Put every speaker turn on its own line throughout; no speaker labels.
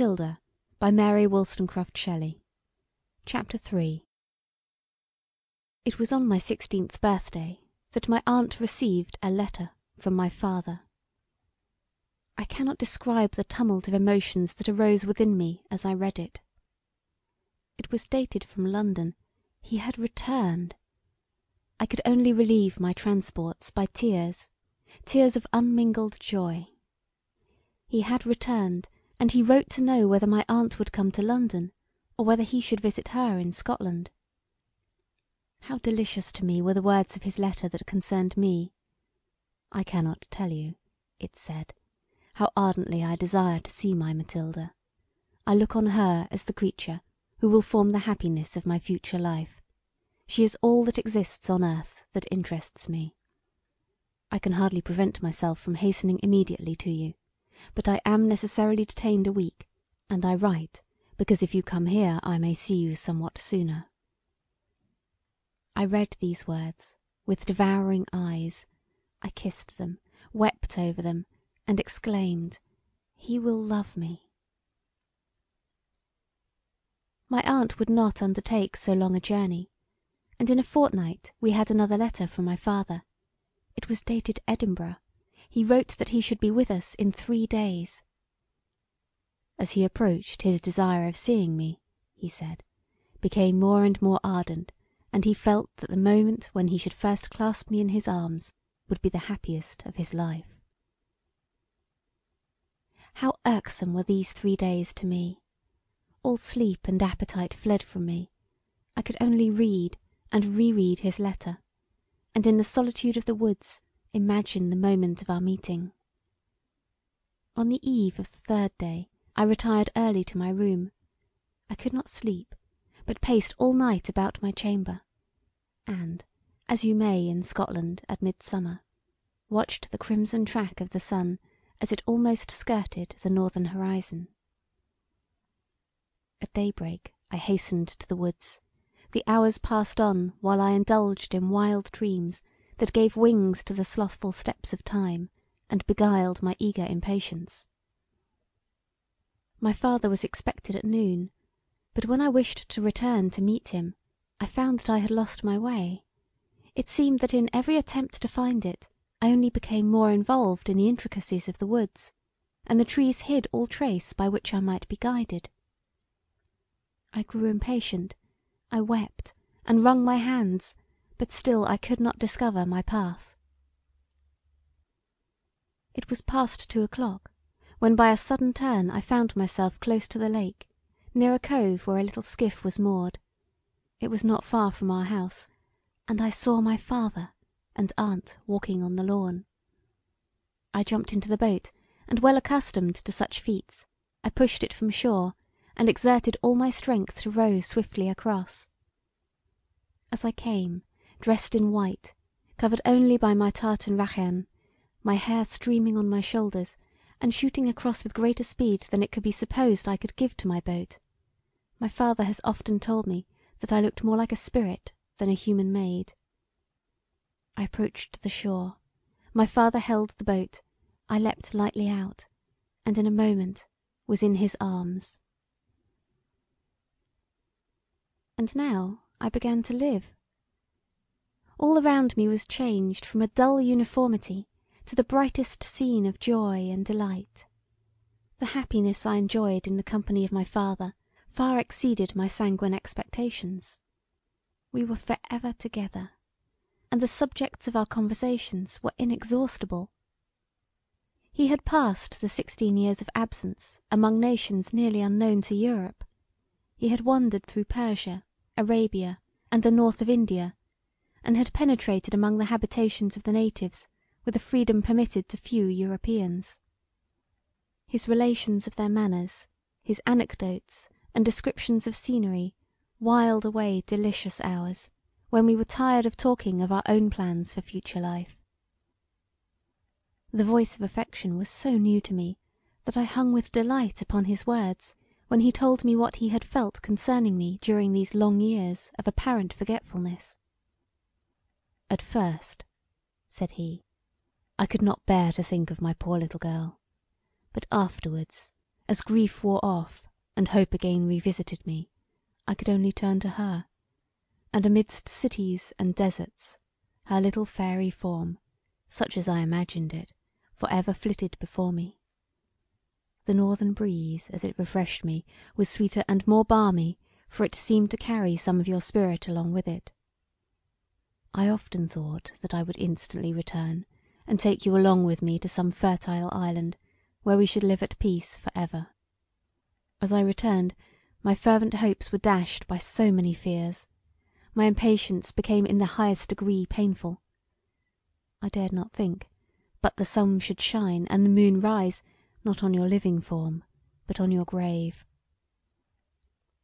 MATHILDA by Mary Wollstonecraft Shelley CHAPTER III It was on my sixteenth birthday that my aunt received a letter from my father. I cannot describe the tumult of emotions that arose within me as I read it. It was dated from London; he had returned. I could only relieve my transports by tears, tears of unmingled joy. He had returned and he wrote to know whether my aunt would come to London or whether he should visit her in Scotland. How delicious to me were the words of his letter that concerned me. I cannot tell you, it said, how ardently I desire to see my Mathilda. I look on her as the creature who will form the happiness of my future life. She is all that exists on earth that interests me. I can hardly prevent myself from hastening immediately to you but I am necessarily detained a week, and I write because if you come here I may see you somewhat sooner. I read these words with devouring eyes; I kissed them, wept over them, and exclaimed, "He will love me." My aunt would not undertake so long a journey, and in a fortnight we had another letter from my father. It was dated Edinburgh he wrote that he should be with us in three days. As he approached his desire of seeing me, he said, became more and more ardent and he felt that the moment when he should first clasp me in his arms would be the happiest of his life. How irksome were these three days to me! All sleep and appetite fled from me; I could only read and re read his letter, and in the solitude of the woods imagine the moment of our meeting. On the eve of the third day I retired early to my room. I could not sleep, but paced all night about my chamber, and, as you may in Scotland at midsummer, watched the crimson track of the sun as it almost skirted the northern horizon. At daybreak I hastened to the woods; the hours passed on while I indulged in wild dreams that gave wings to the slothful steps of time and beguiled my eager impatience. My father was expected at noon, but when I wished to return to meet him I found that I had lost my way. It seemed that in every attempt to find it I only became more involved in the intricacies of the woods, and the trees hid all trace by which I might be guided. I grew impatient; I wept and wrung my hands but still I could not discover my path. It was past two o'clock when by a sudden turn I found myself close to the lake, near a cove where a little skiff was moored. It was not far from our house, and I saw my father and aunt walking on the lawn. I jumped into the boat, and well accustomed to such feats, I pushed it from shore and exerted all my strength to row swiftly across. As I came dressed in white, covered only by my tartan rachan, my hair streaming on my shoulders, and shooting across with greater speed than it could be supposed I could give to my boat. My father has often told me that I looked more like a spirit than a human maid. I approached the shore; my father held the boat; I leapt lightly out, and in a moment was in his arms. And now I began to live. All around me was changed from a dull uniformity to the brightest scene of joy and delight. The happiness I enjoyed in the company of my father far exceeded my sanguine expectations. We were for ever together, and the subjects of our conversations were inexhaustible. He had passed the sixteen years of absence among nations nearly unknown to Europe; he had wandered through Persia, Arabia, and the north of India and had penetrated among the habitations of the natives with a freedom permitted to few Europeans. His relations of their manners, his anecdotes and descriptions of scenery wiled away delicious hours when we were tired of talking of our own plans for future life. The voice of affection was so new to me that I hung with delight upon his words when he told me what he had felt concerning me during these long years of apparent forgetfulness. "At first," said he, "I could not bear to think of my poor little girl; but afterwards, as grief wore off and hope again revisited me, I could only turn to her, and amidst cities and deserts her little fairy form, such as I imagined it, for ever flitted before me. The northern breeze as it refreshed me was sweeter and more balmy for it seemed to carry some of your spirit along with it. I often thought that I would instantly return and take you along with me to some fertile island where we should live at peace for ever. As I returned my fervent hopes were dashed by so many fears; my impatience became in the highest degree painful. I dared not think but the sun should shine and the moon rise not on your living form but on your grave.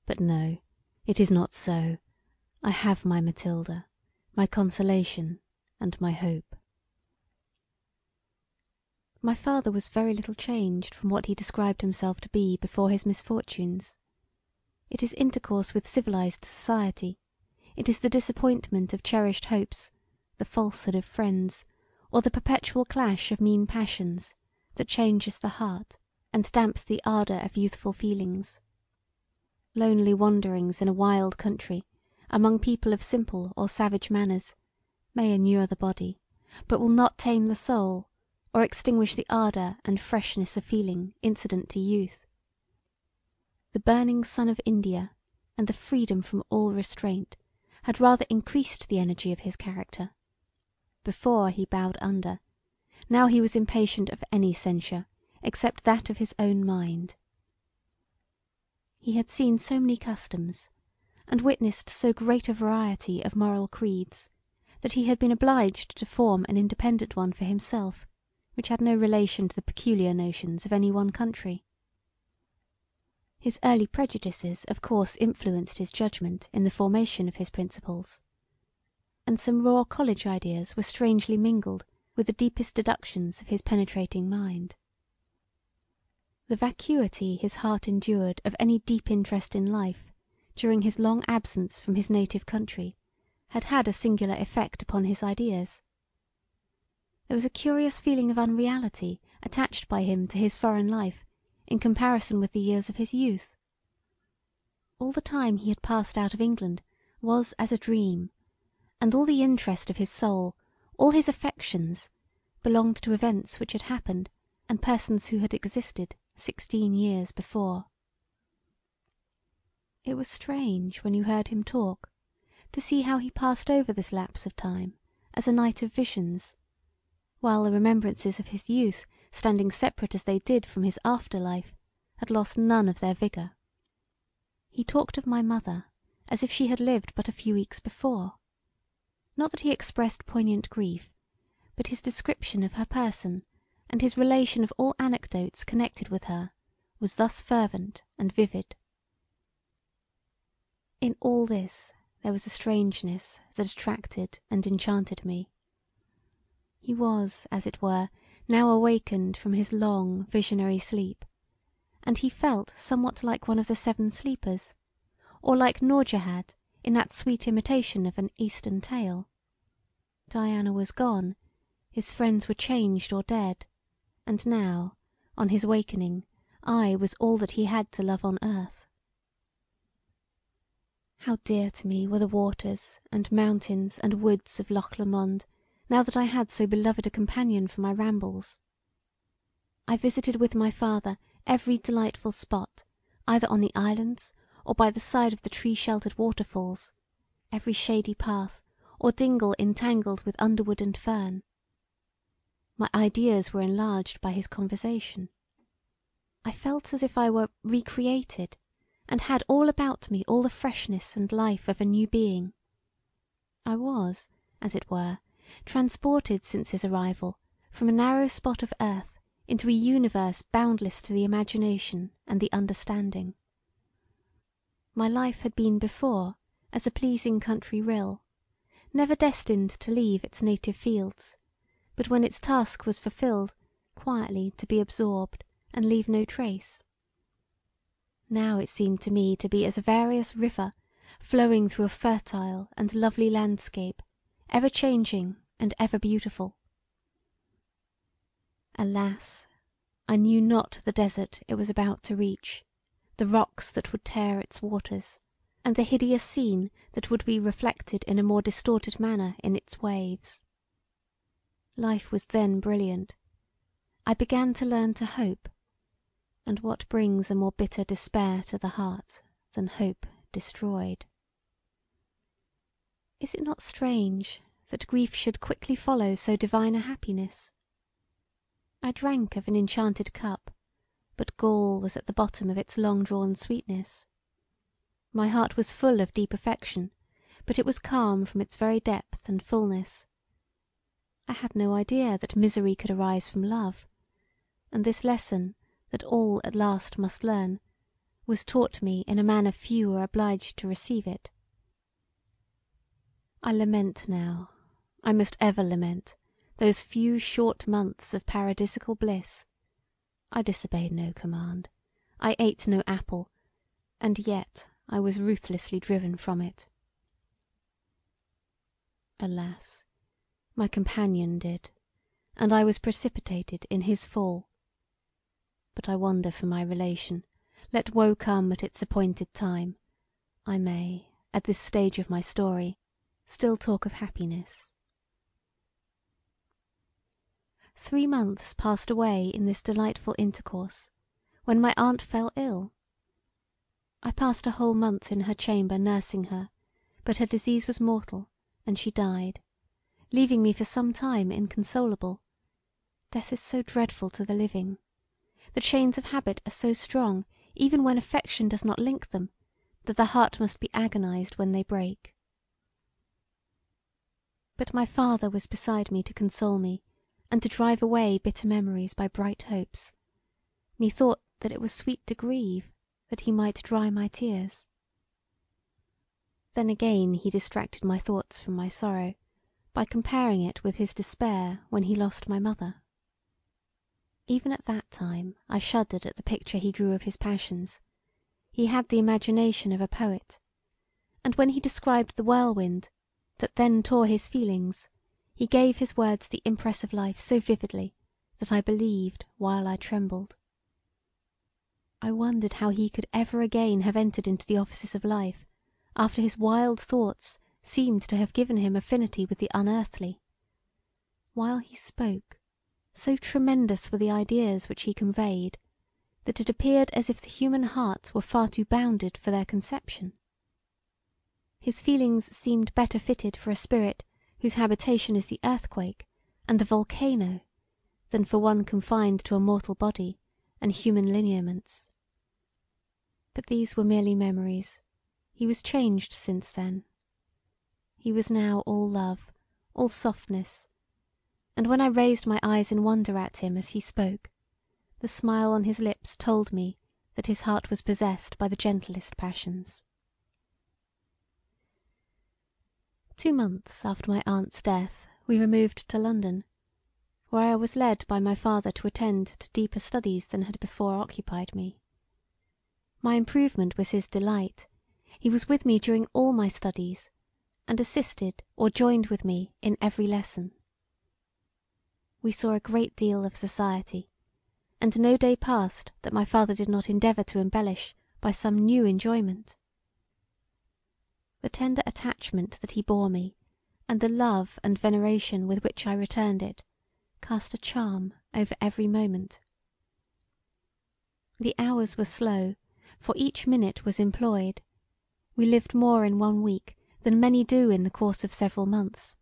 But no, it is not so; I have my Mathilda, my consolation and my hope. My father was very little changed from what he described himself to be before his misfortunes. It is intercourse with civilized society, it is the disappointment of cherished hopes, the falsehood of friends, or the perpetual clash of mean passions, that changes the heart and damps the ardour of youthful feelings. Lonely wanderings in a wild country among people of simple or savage manners may inure the body, but will not tame the soul or extinguish the ardour and freshness of feeling incident to youth. The burning sun of India and the freedom from all restraint had rather increased the energy of his character. Before he bowed under, now he was impatient of any censure except that of his own mind. He had seen so many customs and witnessed so great a variety of moral creeds that he had been obliged to form an independent one for himself which had no relation to the peculiar notions of any one country. His early prejudices of course influenced his judgment in the formation of his principles, and some raw college ideas were strangely mingled with the deepest deductions of his penetrating mind. The vacuity his heart endured of any deep interest in life during his long absence from his native country had had a singular effect upon his ideas. There was a curious feeling of unreality attached by him to his foreign life in comparison with the years of his youth. All the time he had passed out of England was as a dream, and all the interest of his soul, all his affections, belonged to events which had happened and persons who had existed sixteen years before. It was strange when you heard him talk to see how he passed over this lapse of time as a night of visions while the remembrances of his youth standing separate as they did from his after life had lost none of their vigour. He talked of my mother as if she had lived but a few weeks before. Not that he expressed poignant grief, but his description of her person and his relation of all anecdotes connected with her was thus fervent and vivid. In all this there was a strangeness that attracted and enchanted me. He was, as it were, now awakened from his long, visionary sleep, and he felt somewhat like one of the seven sleepers, or like Nourjahad in that sweet imitation of an Eastern tale. Diana was gone, his friends were changed or dead, and now, on his wakening, I was all that he had to love on earth. How dear to me were the waters and mountains and woods of Loch Lomond now that I had so beloved a companion for my rambles. I visited with my father every delightful spot either on the islands or by the side of the tree sheltered waterfalls, every shady path or dingle entangled with underwood and fern. My ideas were enlarged by his conversation. I felt as if I were recreated and had all about me all the freshness and life of a new being. I was, as it were, transported since his arrival from a narrow spot of earth into a universe boundless to the imagination and the understanding. My life had been before as a pleasing country rill, never destined to leave its native fields, but when its task was fulfilled, quietly to be absorbed and leave no trace. Now it seemed to me to be as a various river flowing through a fertile and lovely landscape ever changing and ever beautiful. Alas! I knew not the desert it was about to reach, the rocks that would tear its waters, and the hideous scene that would be reflected in a more distorted manner in its waves. Life was then brilliant; I began to learn to hope; and what brings a more bitter despair to the heart than hope destroyed? Is it not strange that grief should quickly follow so divine a happiness? I drank of an enchanted cup, but gall was at the bottom of its long drawn sweetness. My heart was full of deep affection, but it was calm from its very depth and fulness. I had no idea that misery could arise from love; and this lesson that all at last must learn was taught me in a manner few are obliged to receive it. I lament now, I must ever lament, those few short months of paradisical bliss. I disobeyed no command, I ate no apple, and yet I was ruthlessly driven from it. Alas! my companion did, and I was precipitated in his fall. But I wander from my relation; let woe come at its appointed time; I may, at this stage of my story, still talk of happiness. Three months passed away in this delightful intercourse, when my aunt fell ill. I passed a whole month in her chamber nursing her, but her disease was mortal, and she died leaving me for some time inconsolable; death is so dreadful to the living. The chains of habit are so strong even when affection does not link them, that the heart must be agonized when they break. But my father was beside me to console me and to drive away bitter memories by bright hopes; methought that it was sweet to grieve that he might dry my tears. Then again he distracted my thoughts from my sorrow by comparing it with his despair when he lost my mother. Even at that time I shuddered at the picture he drew of his passions; he had the imagination of a poet; and when he described the whirlwind that then tore his feelings, he gave his words the impress of life so vividly that I believed while I trembled. I wondered how he could ever again have entered into the offices of life after his wild thoughts seemed to have given him affinity with the unearthly. While he spoke, so tremendous were the ideas which he conveyed that it appeared as if the human heart were far too bounded for their conception. His feelings seemed better fitted for a spirit whose habitation is the earthquake and the volcano than for one confined to a mortal body and human lineaments. But these were merely memories; he was changed since then. He was now all love, all softness; and when I raised my eyes in wonder at him as he spoke, the smile on his lips told me that his heart was possessed by the gentlest passions. Two months after my aunt's death we removed to London, where I was led by my father to attend to deeper studies than had before occupied me. My improvement was his delight; he was with me during all my studies and assisted or joined with me in every lesson. We saw a great deal of society, and no day passed that my father did not endeavour to embellish by some new enjoyment. The tender attachment that he bore me and the love and veneration with which I returned it cast a charm over every moment. The hours were slow, for each minute was employed; we lived more in one week than many do in the course of several months,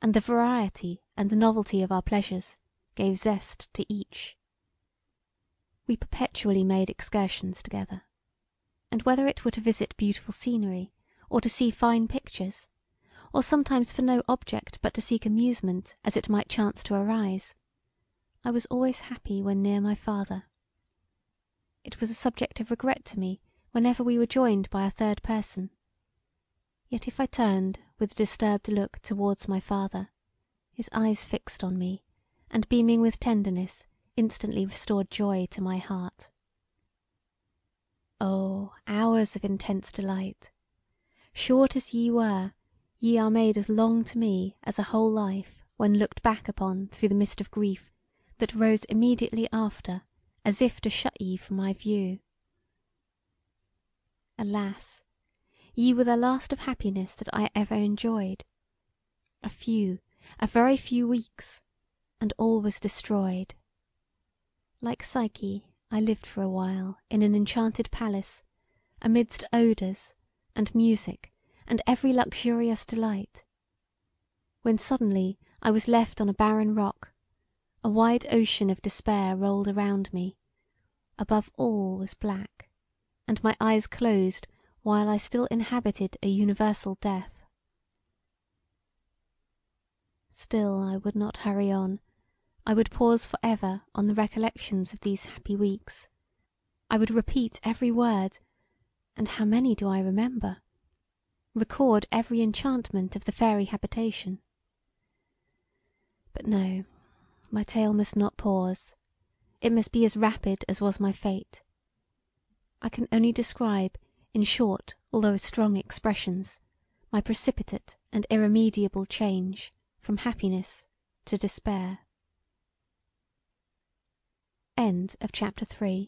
and the variety and the novelty of our pleasures gave zest to each. We perpetually made excursions together; and whether it were to visit beautiful scenery, or to see fine pictures, or sometimes for no object but to seek amusement as it might chance to arise, I was always happy when near my father. It was a subject of regret to me whenever we were joined by a third person. Yet if I turned with a disturbed look towards my father, his eyes fixed on me, and beaming with tenderness, instantly restored joy to my heart. Oh, hours of intense delight! Short as ye were, ye are made as long to me as a whole life when looked back upon through the mist of grief that rose immediately after as if to shut ye from my view. Alas! ye were the last of happiness that I ever enjoyed. A few, a very few weeks, and all was destroyed. Like Psyche I lived for a while in an enchanted palace amidst odours and music and every luxurious delight, when suddenly I was left on a barren rock; a wide ocean of despair rolled around me; above all was black, and my eyes closed while I still inhabited a universal death. Still I would not hurry on; I would pause for ever on the recollections of these happy weeks; I would repeat every word and how many do I remember? record every enchantment of the fairy habitation. But no, my tale must not pause; it must be as rapid as was my fate. I can only describe in short although strong expressions my precipitate and irremediable change from happiness to despair. CHAPTER 4